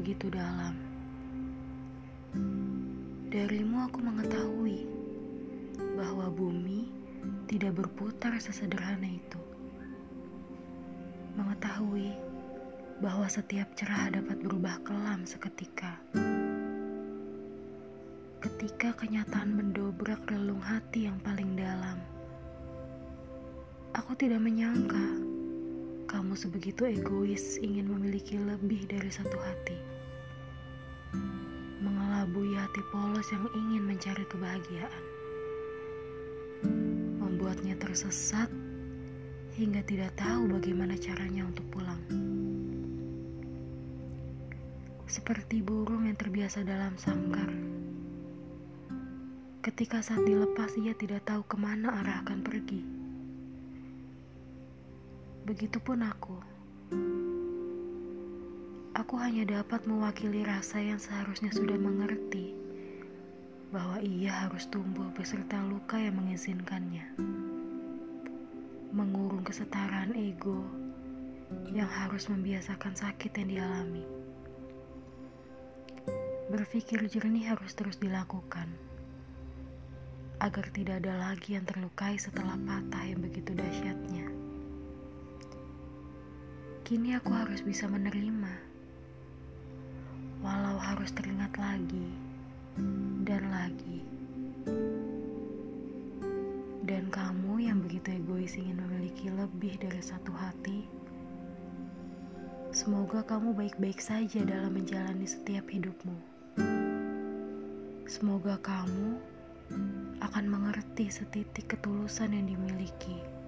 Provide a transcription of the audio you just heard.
begitu dalam. Darimu aku mengetahui bahwa bumi tidak berputar sesederhana itu. Mengetahui bahwa setiap cerah dapat berubah kelam seketika. Ketika kenyataan mendobrak relung hati yang paling dalam. Aku tidak menyangka kamu sebegitu egois ingin memiliki lebih dari satu hati. Mengelabui hati polos yang ingin mencari kebahagiaan. Membuatnya tersesat hingga tidak tahu bagaimana caranya untuk pulang. Seperti burung yang terbiasa dalam sangkar. Ketika saat dilepas ia tidak tahu ke mana arah akan pergi. Begitupun aku. Aku hanya dapat mewakili rasa yang seharusnya sudah mengerti bahwa ia harus tumbuh beserta luka yang mengizinkannya. Mengurung kesetaraan ego yang harus membiasakan sakit yang dialami. Berpikir jernih harus terus dilakukan agar tidak ada lagi yang terlukai setelah patah yang begitu dahsyatnya. Kini aku harus bisa menerima, walau harus teringat lagi dan lagi. Dan kamu yang begitu egois ingin memiliki lebih dari satu hati, semoga kamu baik-baik saja dalam menjalani setiap hidupmu. Semoga kamu akan mengerti setitik ketulusan yang dimiliki.